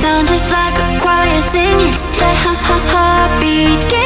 sound just like a choir singing. That ha ha ha beat.